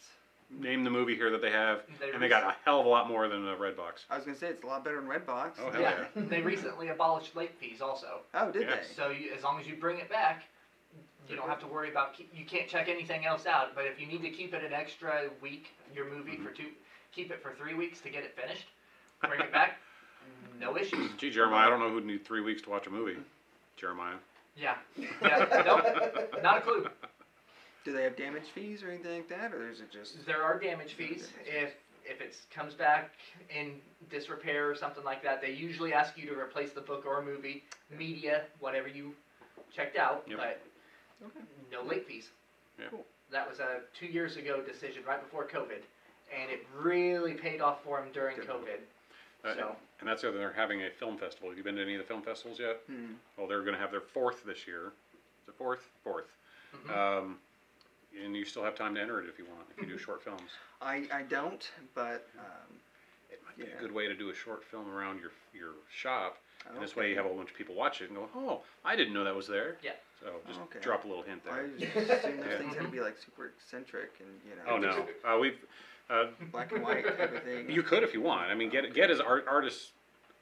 Name the movie here that they have, They and they got a hell of a lot more than a Redbox. I was gonna say it's a lot better than Redbox. Oh, hell Yeah. they recently abolished late fees also. Oh, did Yeah. they? So you, as long as you bring it back, you don't have to worry about. Keep, you can't check anything else out. But if you need to keep it an extra week, your movie for two, keep it for three weeks to get it finished. Bring it back. No issues. Gee, Jeremiah, I don't know who'd need three weeks to watch a movie. Jeremiah. Yeah. Yeah. Nope. Not a clue. Do they have damage fees or anything like that, or is it just? There are damage fees if if it comes back in disrepair or something like that. They usually ask you to replace the book or movie, media, whatever you checked out, Yep. but Okay. no late fees. Yeah. Cool. That was a two years ago decision right before COVID, and it really paid off for them during Good. COVID. Uh, So And that's the other. They're having a film festival. Have you been to any of the film festivals yet? Hmm. Well, they're going to have their fourth this year. Is it fourth? Fourth. mhm. Um, and you still have time to enter it if you want. If you do short films, I I don't, but um, it might be Yeah. a good way to do a short film around your your shop. And this way, you have a whole bunch of people watch it and go, "Oh, I didn't know that was there." Yeah. So just Okay. drop a little hint there. I there. just assumed those Yeah. things had to be like super eccentric and you know. Oh no, uh, we've. Uh, Black and white type of thing. you could if you want. I mean, get get as art artist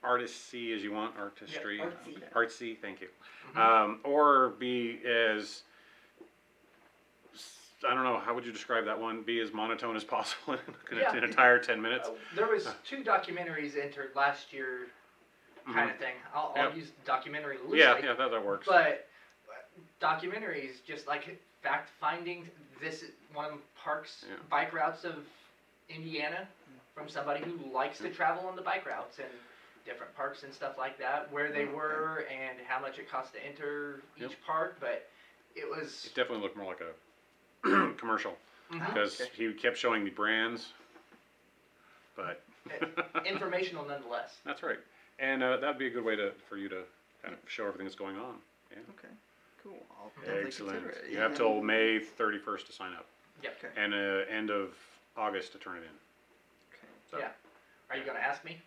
artisty as you want, artistry, Yeah, artsy. artsy. Thank you. Mhm. Um, or be as I don't know. How would you describe that one? Be as monotone as possible in, Yeah. an entire ten minutes. Uh, there was two documentaries entered last year, kind Mhm. of thing. I'll, I'll Yep. use documentary loosely. Yeah, yeah, that, that works. But but documentaries, just like fact finding, this one of the parks Yeah. bike routes of Indiana from somebody who likes to travel on the bike routes and different parks and stuff like that, where they were and how much it cost to enter each Yep. park. But it was it definitely looked more like a commercial Mhm. because Okay. he kept showing me brands. But Informational nonetheless. that's right, and uh, that'd be a good way to for you to kind of show everything that's going on. Yeah. Okay, cool. I'll definitely Excellent. consider it. You yeah. have till May 31st to sign up, Yep. Okay. and uh, end of August to turn it in. Okay. So. Yeah. Are you gonna ask me?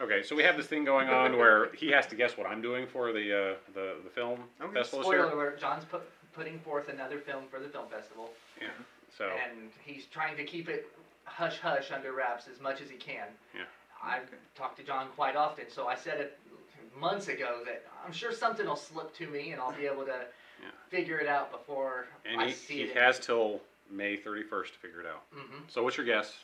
Okay, so we have this thing going on where he has to guess what I'm doing for the uh, the the film Okay. festival this Spoiler year. alert: John's put, putting forth another film for the film festival, Yeah. So and he's trying to keep it hush hush under wraps as much as he can. Yeah. I've Okay. talked to John quite often, so I said it months ago that I'm sure something will slip to me, and I'll be able to Yeah. figure it out before and I he, see he it. has till May 31st to figure it out. hmm So what's your guess?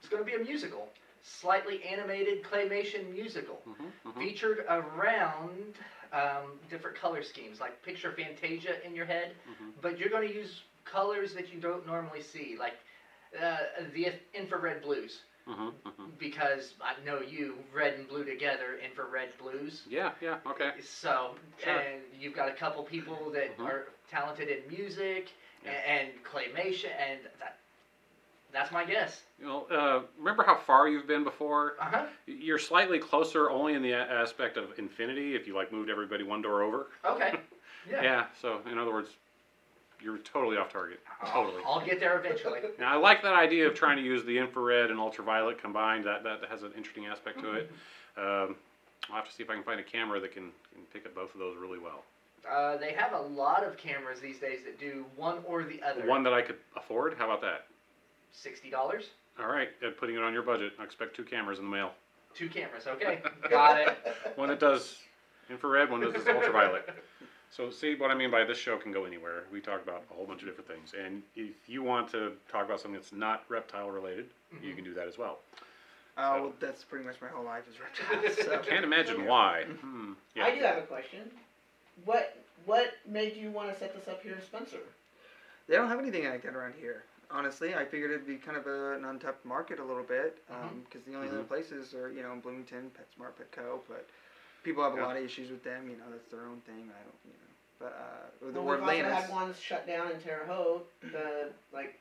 It's going to be a musical, slightly animated claymation musical. Mm-hmm, featured around um, different color schemes. Like picture Fantasia in your head, Mhm. but you're going to use colors that you don't normally see, like uh, the infrared blues. hmm hmm Because I know you, red and blue together, infrared blues. Yeah, yeah, okay. So, Sure. and you've got a couple people that Mhm. are talented in music Yeah. and, claymation, and that, that's my guess. You know, uh, remember how far you've been before? Uh huh. You're slightly closer only in the a- aspect of infinity if you like moved everybody one door over. Okay. Yeah. Yeah, so in other words, you're totally off target. Totally. I'll get there eventually. Now, I like that idea of trying to use the infrared and ultraviolet combined. That that has an interesting aspect to it. Um, I'll have to see if I can find a camera that can, can pick up both of those really well. Uh, they have a lot of cameras these days that do one or the other. One that I could afford. How about that? Sixty dollars, All right, uh, putting it on your budget. I expect two cameras in the mail. two cameras. Okay, got it. One that does infrared, one that does ultraviolet. So see what I mean by this show can go anywhere. We talk about a whole bunch of different things, and if you want to talk about something that's not reptile related, you can do that as well. Oh, So- well, that's pretty much my whole life is reptiles. So. Can't imagine why. Hmm. Yeah. I do have a question. What what made you want to set this up here in Spencer? They don't have anything like that around here. Honestly, I figured it'd be kind of a, an untapped market a little bit, because the only other Mhm. places are, you know, in Bloomington, PetSmart, Petco, but people have a Yeah. lot of issues with them. You know, that's their own thing. I don't, you know, but uh, the Well, word we've also had ones shut down in Terre Haute. The like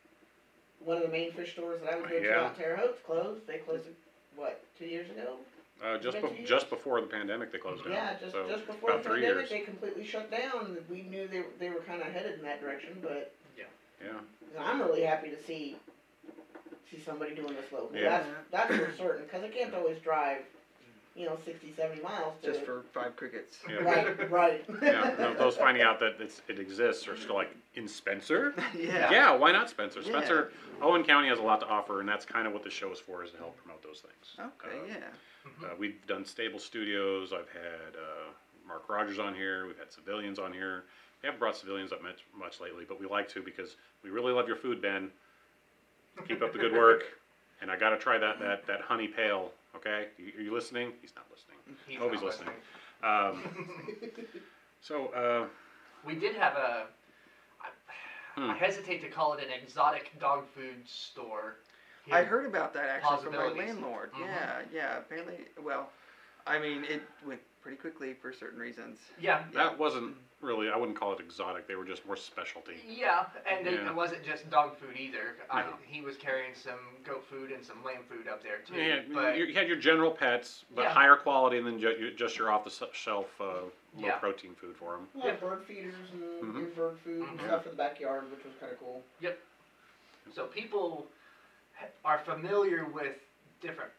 one of the main fish stores that I would go to Yeah. out in Terre Haute's closed. They closed it what two years ago? Uh, just be- just before the pandemic, they closed down. Yeah, just so just before about the three pandemic, years. they completely shut down. We knew they they were kind of headed in that direction, but Yeah. Yeah. I'm really happy to see see somebody doing this locally. Yeah. That's that's for certain because I can't always drive, you know, 60, 70 miles to. just for five crickets. Yeah. Right, right. yeah. no, Those finding out that it's, it exists are still like in Spencer. yeah. Yeah, why not Spencer? Yeah. Spencer, Owen County has a lot to offer, and that's kind of what the show is for, is to help promote those things. Okay. Uh, Yeah. Uh, we've done Stable Studios. I've had uh, Mark Rogers on here. We've had civilians on here. We haven't brought civilians up much, much lately, but we like to because we really love your food, Ben. Keep up the good work. And I got to try that, that, that honey pale. Okay, are you listening? He's not listening. He's Hope he's not listening. Um, so uh, We did have a. I, Hmm. I hesitate to call it an exotic dog food store. I heard about that actually from my Possibilities. landlord. Mhm. Yeah. Yeah. Apparently, well, I mean, it went pretty quickly for certain reasons. Yeah, that wasn't really, I wouldn't call it exotic. They were just more specialty. yeah, and it, Yeah. it wasn't just dog food either. I, No. he was carrying some goat food and some lamb food up there too. Yeah, but you had your general pets, but Yeah. higher quality than ju- just your off the shelf uh, low Yeah. protein food for them. Yeah, bird feeders and Mhm. your bird food and Mhm. stuff for the backyard, which was kind of cool. Yep. So people ha- are familiar with different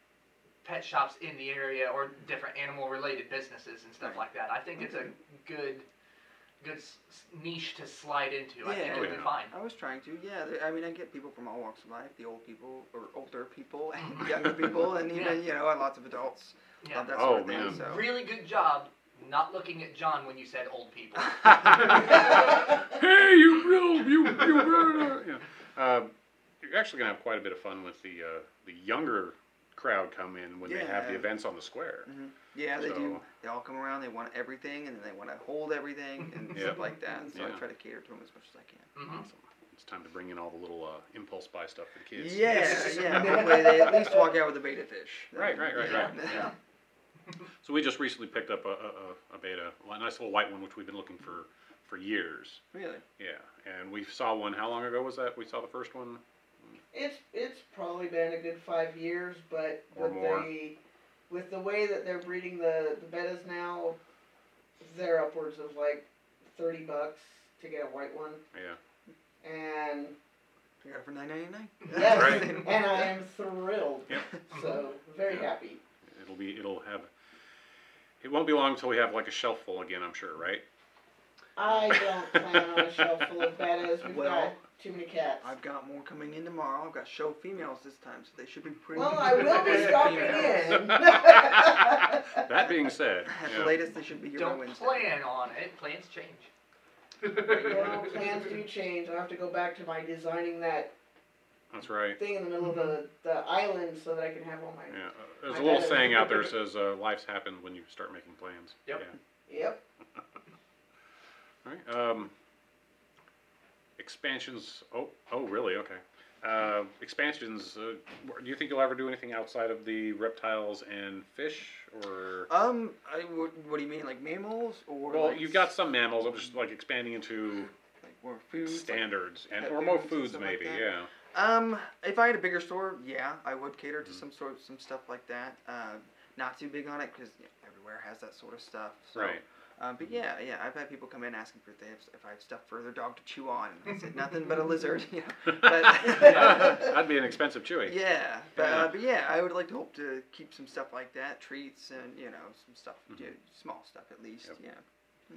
pet shops in the area or different animal related businesses and stuff Right. like that. I think it's a good good s- s- niche to slide into. I think Yeah. it'll be fine. I was trying to, yeah. I mean, I get people from all walks of life, the old people or older people, and younger people, and even you know, lots of adults. Yeah. Love that Oh, sort of man. thing. So. Really good job not looking at John when you said old people. hey, you real, you, you real, yeah. Um, you're actually gonna have quite a bit of fun with the uh, the younger crowd come in when they have the events on the square. Mhm. Yeah, they do. So- They all come around. They want everything, and then they want to hold everything and Yeah. stuff like that. So I Yeah. try to cater to them as much as I can. Mhm. Awesome. It's time to bring in all the little uh, impulse buy stuff for the kids. Yeah, Yes. yeah. Hopefully, they at least walk out with a betta fish. Right, right, right, right. Yeah. So we just recently picked up a, a, a- a betta, a nice little white one, which we've been looking for for years. Really? Yeah, and we saw one. How long ago was that? We saw the first one. It's it's probably been a good five years, but Or with more. the with the way that they're breeding the the bettas now, they're upwards of like thirty bucks to get a white one, Yeah, and I got it for nine ninety nine. yes, right. and I am thrilled. Yep. So very Yeah. happy. it'll be. It'll have. It won't be long until we have like a shelf full again. I'm sure, right? I don't plan on a shelf full of bettas. We've Well, got too many cats. I've got more coming in tomorrow. I've got show females this time, so they should be pretty. Well, I will be stopping Females. in. That being said, At yeah, the latest, they should be here by Don't Wednesday. plan on it. Plans change. well, plans do change. I have to go back to my designing that that's right. thing in the middle of the, the island so that I can have all my. Yeah, uh, there's My a little bad. saying out there that says uh, life's happened when you start making plans. Yep. Yeah. Yep. All right. Um, expansions. Oh, oh, really? Okay. Uh, expansions. Uh, do you think you'll ever do anything outside of the reptiles and fish, or? Um, I, what, what do you mean, like mammals or? Well, like you've got some mammals. I'm just like expanding into like more foods. like- standards and or more foods stuff like maybe. yeah. Um, if I had a bigger store, yeah, I would cater to Mhm. some sort of some stuff like that. Um, not too big on it because everywhere has that sort of stuff. So, Right. Um, but yeah, yeah, I've had people come in asking for if they have, if I have stuff for their dog to chew on, and I said nothing but a lizard, you know. But That'd be an expensive chewy. yeah, but Yeah. Uh, but yeah, I would like to hope to keep some stuff like that, treats and you know some stuff, Mhm. yeah, small stuff at least. Yep. Yeah.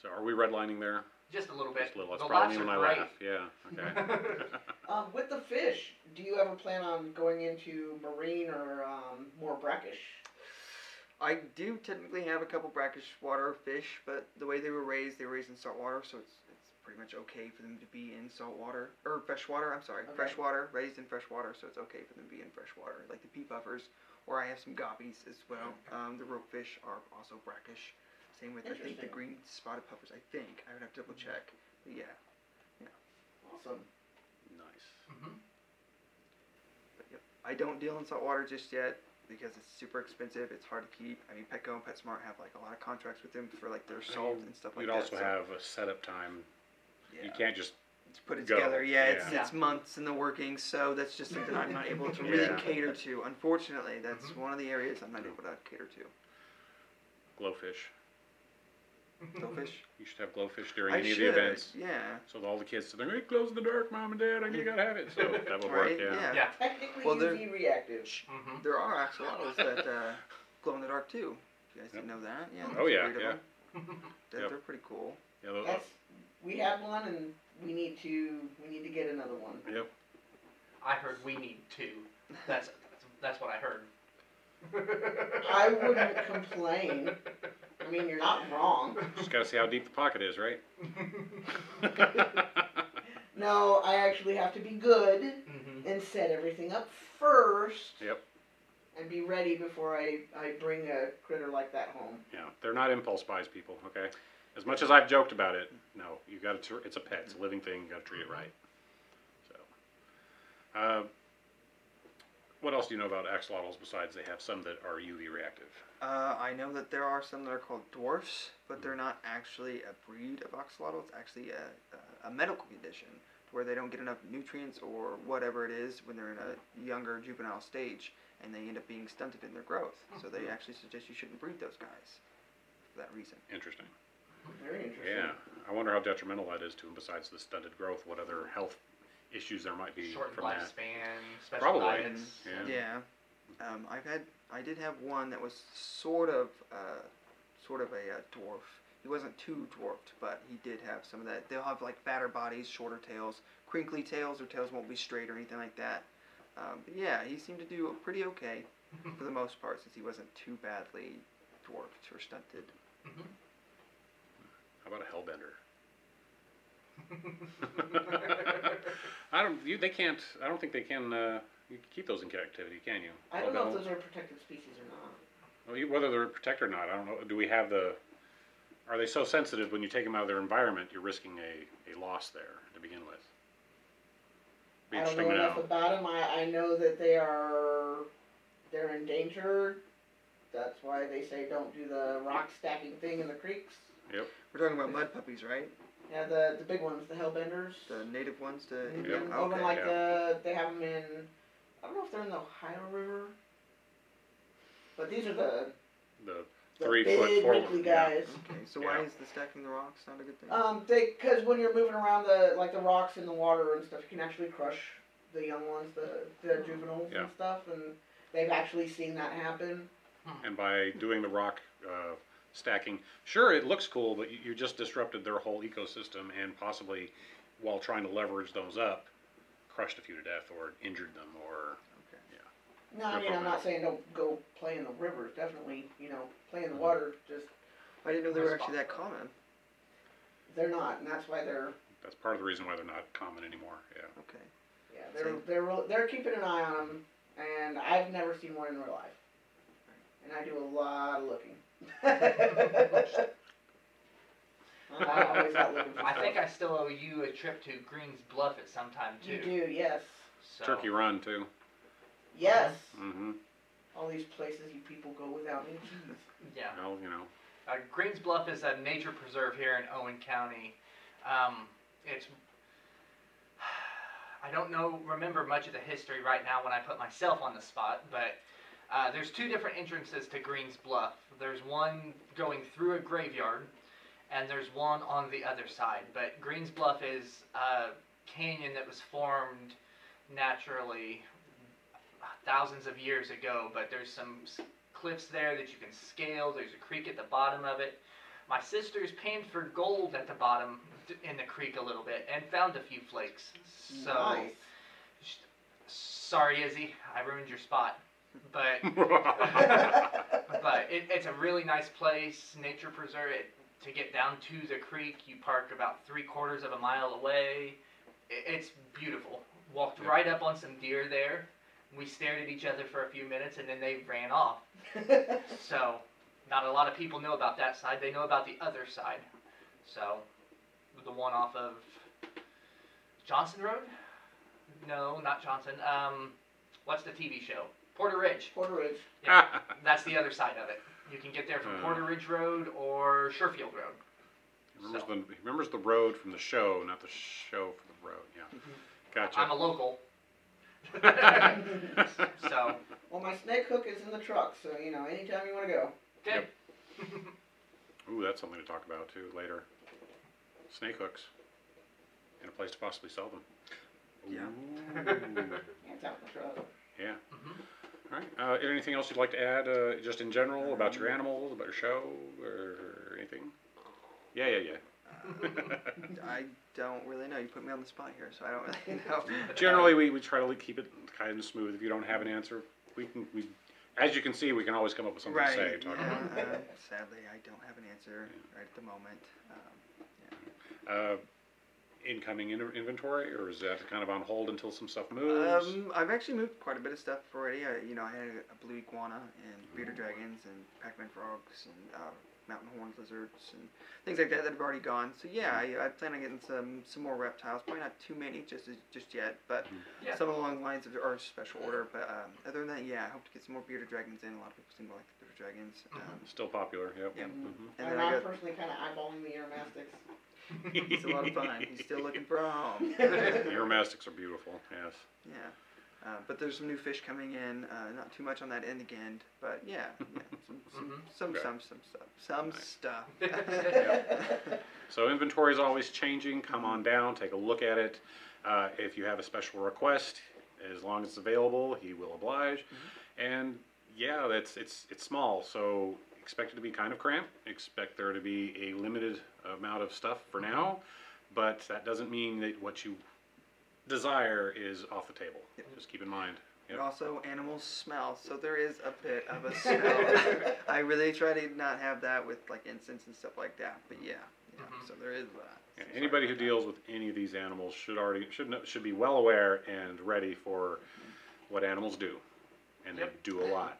So are we redlining there? Just a little bit. Just a little. That's the probably lots when I are great. laugh. Yeah. Okay. Um, with the fish, do you ever plan on going into marine or um, more brackish? I do technically have a couple brackish water fish, but the way they were raised, they were raised in salt water, so it's it's pretty much okay for them to be in salt water or fresh water. I'm sorry, Okay. fresh water, raised in fresh water, so it's okay for them to be in fresh water, like the pea puffers. Or I have some guppies as well. Um, the rope fish are also brackish. Same with I think the green spotted puffers. I think I would have to double check. But yeah, Awesome. nice. Mhm. but yep. I don't deal in salt water just yet because it's super expensive. It's hard to keep. I mean, Petco and PetSmart have like a lot of contracts with them for like their salt and stuff like that. You'd that. also so, have a setup time. yeah. You can't just. to put it go. together. Yeah, it's Yeah. it's months in the working, so that's just something I'm not able to really Yeah. cater to. Unfortunately, that's Mhm. one of the areas I'm not able to cater to. GloFish. GloFish. You should have GloFish during I any should. of the events. Yeah. So all the kids sit there, hey, close in the dark, mom and dad, I you gotta have it. So that would work, Right. yeah. Yeah. Technically Well, they're- UV reactive. Mhm. There are axolotls that uh, glow in the dark too. You guys Yep. didn't know that? Yeah. Oh, yeah, yeah. them. They're, Yep. they're pretty cool. Yeah, those- That's we have one and we need to we need to get another one. yep. I heard we need two. That's that's, that's what I heard. I wouldn't complain. I mean, you're not wrong. Just gotta see how deep the pocket is, right? No, I actually have to be good Mhm. and set everything up first. Yep. And be ready before I, I bring a critter like that home. yeah, they're not impulse buys, people. Okay. As much as I've joked about it, no, you gotta. It's a pet. It's a living thing. You gotta treat it right. So, uh, what else do you know about axolotls besides they have some that are UV reactive? Uh, I know that there are some that are called dwarfs, but they're not actually a breed of axolotl. It's actually a, a, a medical condition where they don't get enough nutrients or whatever it is when they're in a younger juvenile stage, and they end up being stunted in their growth. So they actually suggest you shouldn't breed those guys for that reason. Interesting. Very interesting. Yeah, I wonder how detrimental that is to them. Besides the stunted growth, what other health issues there might be Shortened from that? lifespan, special Probably, diets. yeah. Yeah. Um, I've had, I did have one that was sort of, uh, sort of a uh, dwarf. He wasn't too dwarfed, but he did have some of that. They'll have like fatter bodies, shorter tails, crinkly tails. Their tails won't be straight or anything like that. Um, but yeah, he seemed to do pretty okay for the most part, since he wasn't too badly dwarfed or stunted. How about a hellbender? I don't. You, they can't. I don't think they can. Uh, you can keep those in captivity, can you? I don't know if those are protected species or not. Well, you- Whether they're protected or not, I don't know. Do we have the? Are they so sensitive when you take them out of their environment? You're risking a, a loss there to begin with. Be I don't know enough know. about them. I, I know that they are they're endangered. That's why they say don't do the rock stacking thing in the creeks. Yep. We're talking about mud puppies, right? Yeah, the the big ones, the hellbenders. The native ones to Mhm. Indiana. Yep. Over Okay. like yeah. the they have them in. I don't know if they're in the Ohio River. But these are the, The the Three big foot forward, wrinkly yeah. guys. Okay, so why is the stacking the rocks not a good thing? Um, they because when you're moving around the like the rocks in the water and stuff, you can actually crush the young ones, the the juveniles Yeah. and stuff, and they've actually seen that happen. and by doing the rock uh, stacking, sure it looks cool, but you, you just disrupted their whole ecosystem and possibly, while trying to leverage those up, crushed a few to death or injured them or No, I mean I'm not saying don't go play in the rivers. Definitely, you know, play in Mm-hmm. the water. Just I didn't know they were actually that common. they're not, and that's why they're that's part of the reason why they're not common anymore. Yeah. Okay. yeah they're So- they're real- they're keeping an eye on them, and I've never seen one in real life, and I do a lot of looking. I'm always out looking for I think. I still owe you a trip to Greens Bluff at some time too. you do, yes, So, Turkey Run too. yes. Mm-hmm. All these places you people go without me. Yeah. Well, you know. Uh, Greens Bluff is a nature preserve here in Owen County. Um, it's I don't know remember much of the history right now when I put myself on the spot, but uh, there's two different entrances to Greens Bluff. There's one going through a graveyard, and there's one on the other side. But Greens Bluff is a canyon that was formed naturally thousands of years ago. But there's some cliffs there that you can scale. There's a creek at the bottom of it. My sisters panned for gold at the bottom in the creek a little bit and found a few flakes. So nice. sorry, Izzy, I ruined your spot. But but it, it's a really nice place, nature preserve. It, to get down to the creek, you park about three quarters of a mile away. It, it's beautiful. Walked Yeah. right up on some deer there. We stared at each other for a few minutes and then they ran off. So, not a lot of people know about that side. They know about the other side. So, the one off of Johnson Road? No, not Johnson. Um, what's the TV show? Porter Ridge. Porter Ridge. Yeah, That's the other side of it. You can get there from Uh. Porter Ridge Road or Sherfield Road. remembers the he remembers the road from the show, not the show from the road. Yeah. Gotcha. I'm a local. so, Well, my snake hook is in the truck, so you know, anytime you want to go. okay. Ooh, that's something to talk about too later. Snake hooks. And a place to possibly sell them. Yeah. Ooh. Yeah, it's out in the truck. yeah. Mhm. All right. Uh, anything else you'd like to add, uh, just in general, about your animals, about your show, or anything? Yeah, yeah, yeah. I don't really know. You put me on the spot here, so I don't really know. Generally, we, we try to keep it kind of smooth. If you don't have an answer, we can. We, as you can see, we can always come up with something right. to say. Talk yeah, about. uh, sadly, I don't have an answer right at the moment. Um, Uh, incoming in- inventory, or is that kind of on hold until some stuff moves? Um, I've actually moved quite a bit of stuff already. I, you know, I had a, a blue iguana and bearded dragons and Pac-Man frogs and uh, mountain horned lizards and things like that that have already gone. So yeah, I, I plan on getting some some more reptiles. Probably not too many just as, just yet, but Yeah. some along the lines of our special order. But um, other than that, yeah, I hope to get some more bearded dragons in. A lot of people seem to like the bearded dragons. Um, Still popular. Yep. yeah. Mhm. And And, then I I'm got personally kind of eyeballing the Uromastyx. It's a lot of fun. He's still looking for a home. Your mastics are beautiful. Yes. Yeah. Uh, but there's some new fish coming in. Uh, not too much on that end again, but yeah, yeah some some Mhm. some, Okay. some some stuff, some Nice. stuff. So inventory is always changing. Come on down, take a look at it. Uh, if you have a special request, as long as it's available, he will oblige. And yeah, that's it's it's small, so expect it to be kind of cramped. Expect there to be a limited amount of stuff for now, but that doesn't mean that what you desire is off the table. Yep. Just keep in mind. And Yep. also, animals smell, so there is a bit of a smell. I really try to not have that with like incense and stuff like that, but yeah, yeah Mhm. so there is that. Yeah, anybody who deals with any of these animals should already should know, should be well aware and ready for what animals do, and they do a lot.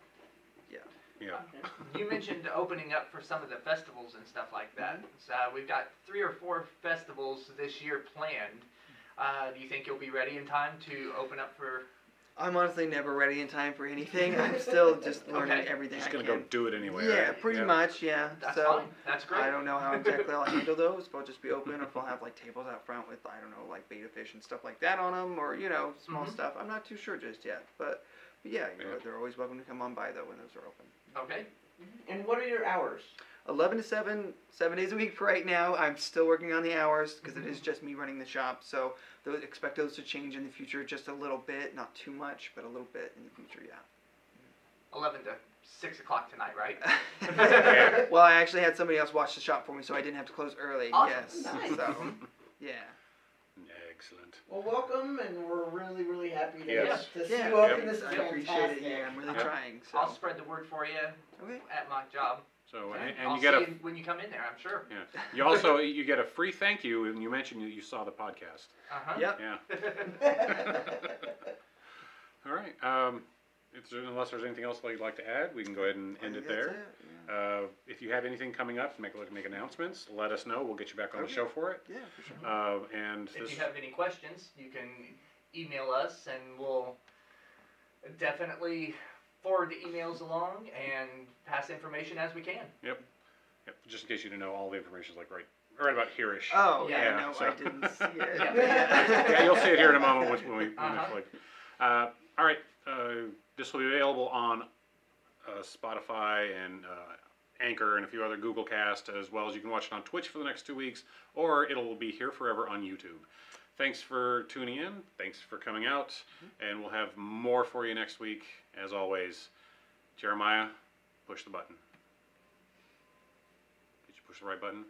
Yeah. Yeah. you mentioned opening up for some of the festivals and stuff like that. So we've got three or four festivals this year planned. Uh, do you think you'll be ready in time to open up for I'm honestly never ready in time for anything. I'm still just learning Okay. everything Just I gonna can. go do it anyway. yeah, right? pretty Yeah. much. Yeah. That's so fine. That's great. I don't know how exactly I'll handle those, but I'll just be open, or if I'll have like tables out front with I don't know like betta fish and stuff like that on them, or you know small Mhm. stuff. I'm not too sure just yet, but, but yeah, you know, Yeah. they're always welcome to come on by though when those are open. Okay. And what are your hours? 11 to 7, seven days a week for right now. I'm still working on the hours because Mm-hmm. is just me running the shop. So those, expect those to change in the future just a little bit, not too much, but a little bit in the future, yeah. Eleven to six o'clock tonight, right? Well, I actually had somebody else watch the shop for me, so I didn't have to close early. Awesome. Yes. Nice. So, yeah. Excellent. Well, welcome, and we're really, really happy to, Yes. to see Yeah. you open. Yep. This is I fantastic. appreciate it. Yeah, I'm really Yeah. trying. So. I'll spread the word for you Okay. at my job. So and, And and I'll you get see a you when you come in there. I'm sure. yeah. You also you get a free thank you, and you mentioned that you saw the podcast. Uh huh. Yep. Yeah. All right. Um, if there, unless there's anything else that you'd like to add, we can go ahead and end it there. yeah. Uh, if you have anything coming up, make make announcements. Let us know. We'll get you back on the Okay. show for it. Yeah, for sure. Uh, and If this, you have any questions, you can email us, and we'll definitely forward the emails along and pass information as we can. yep, just in case you didn't know, all the information is like right right about here-ish. Oh, Yeah, yeah, no, so- I didn't see it. Yeah. yeah, you'll see it here in a moment when, when we when Uh-huh. we flick. Uh, all right, uh, this will be available on uh, Spotify and uh, Anchor and a few other Google Cast, as well as you can watch it on Twitch for the next two weeks, or it'll be here forever on YouTube. Thanks for tuning in. Thanks for coming out, and we'll have more for you next week. As always, Jeremiah, push the button. Did you push the right button?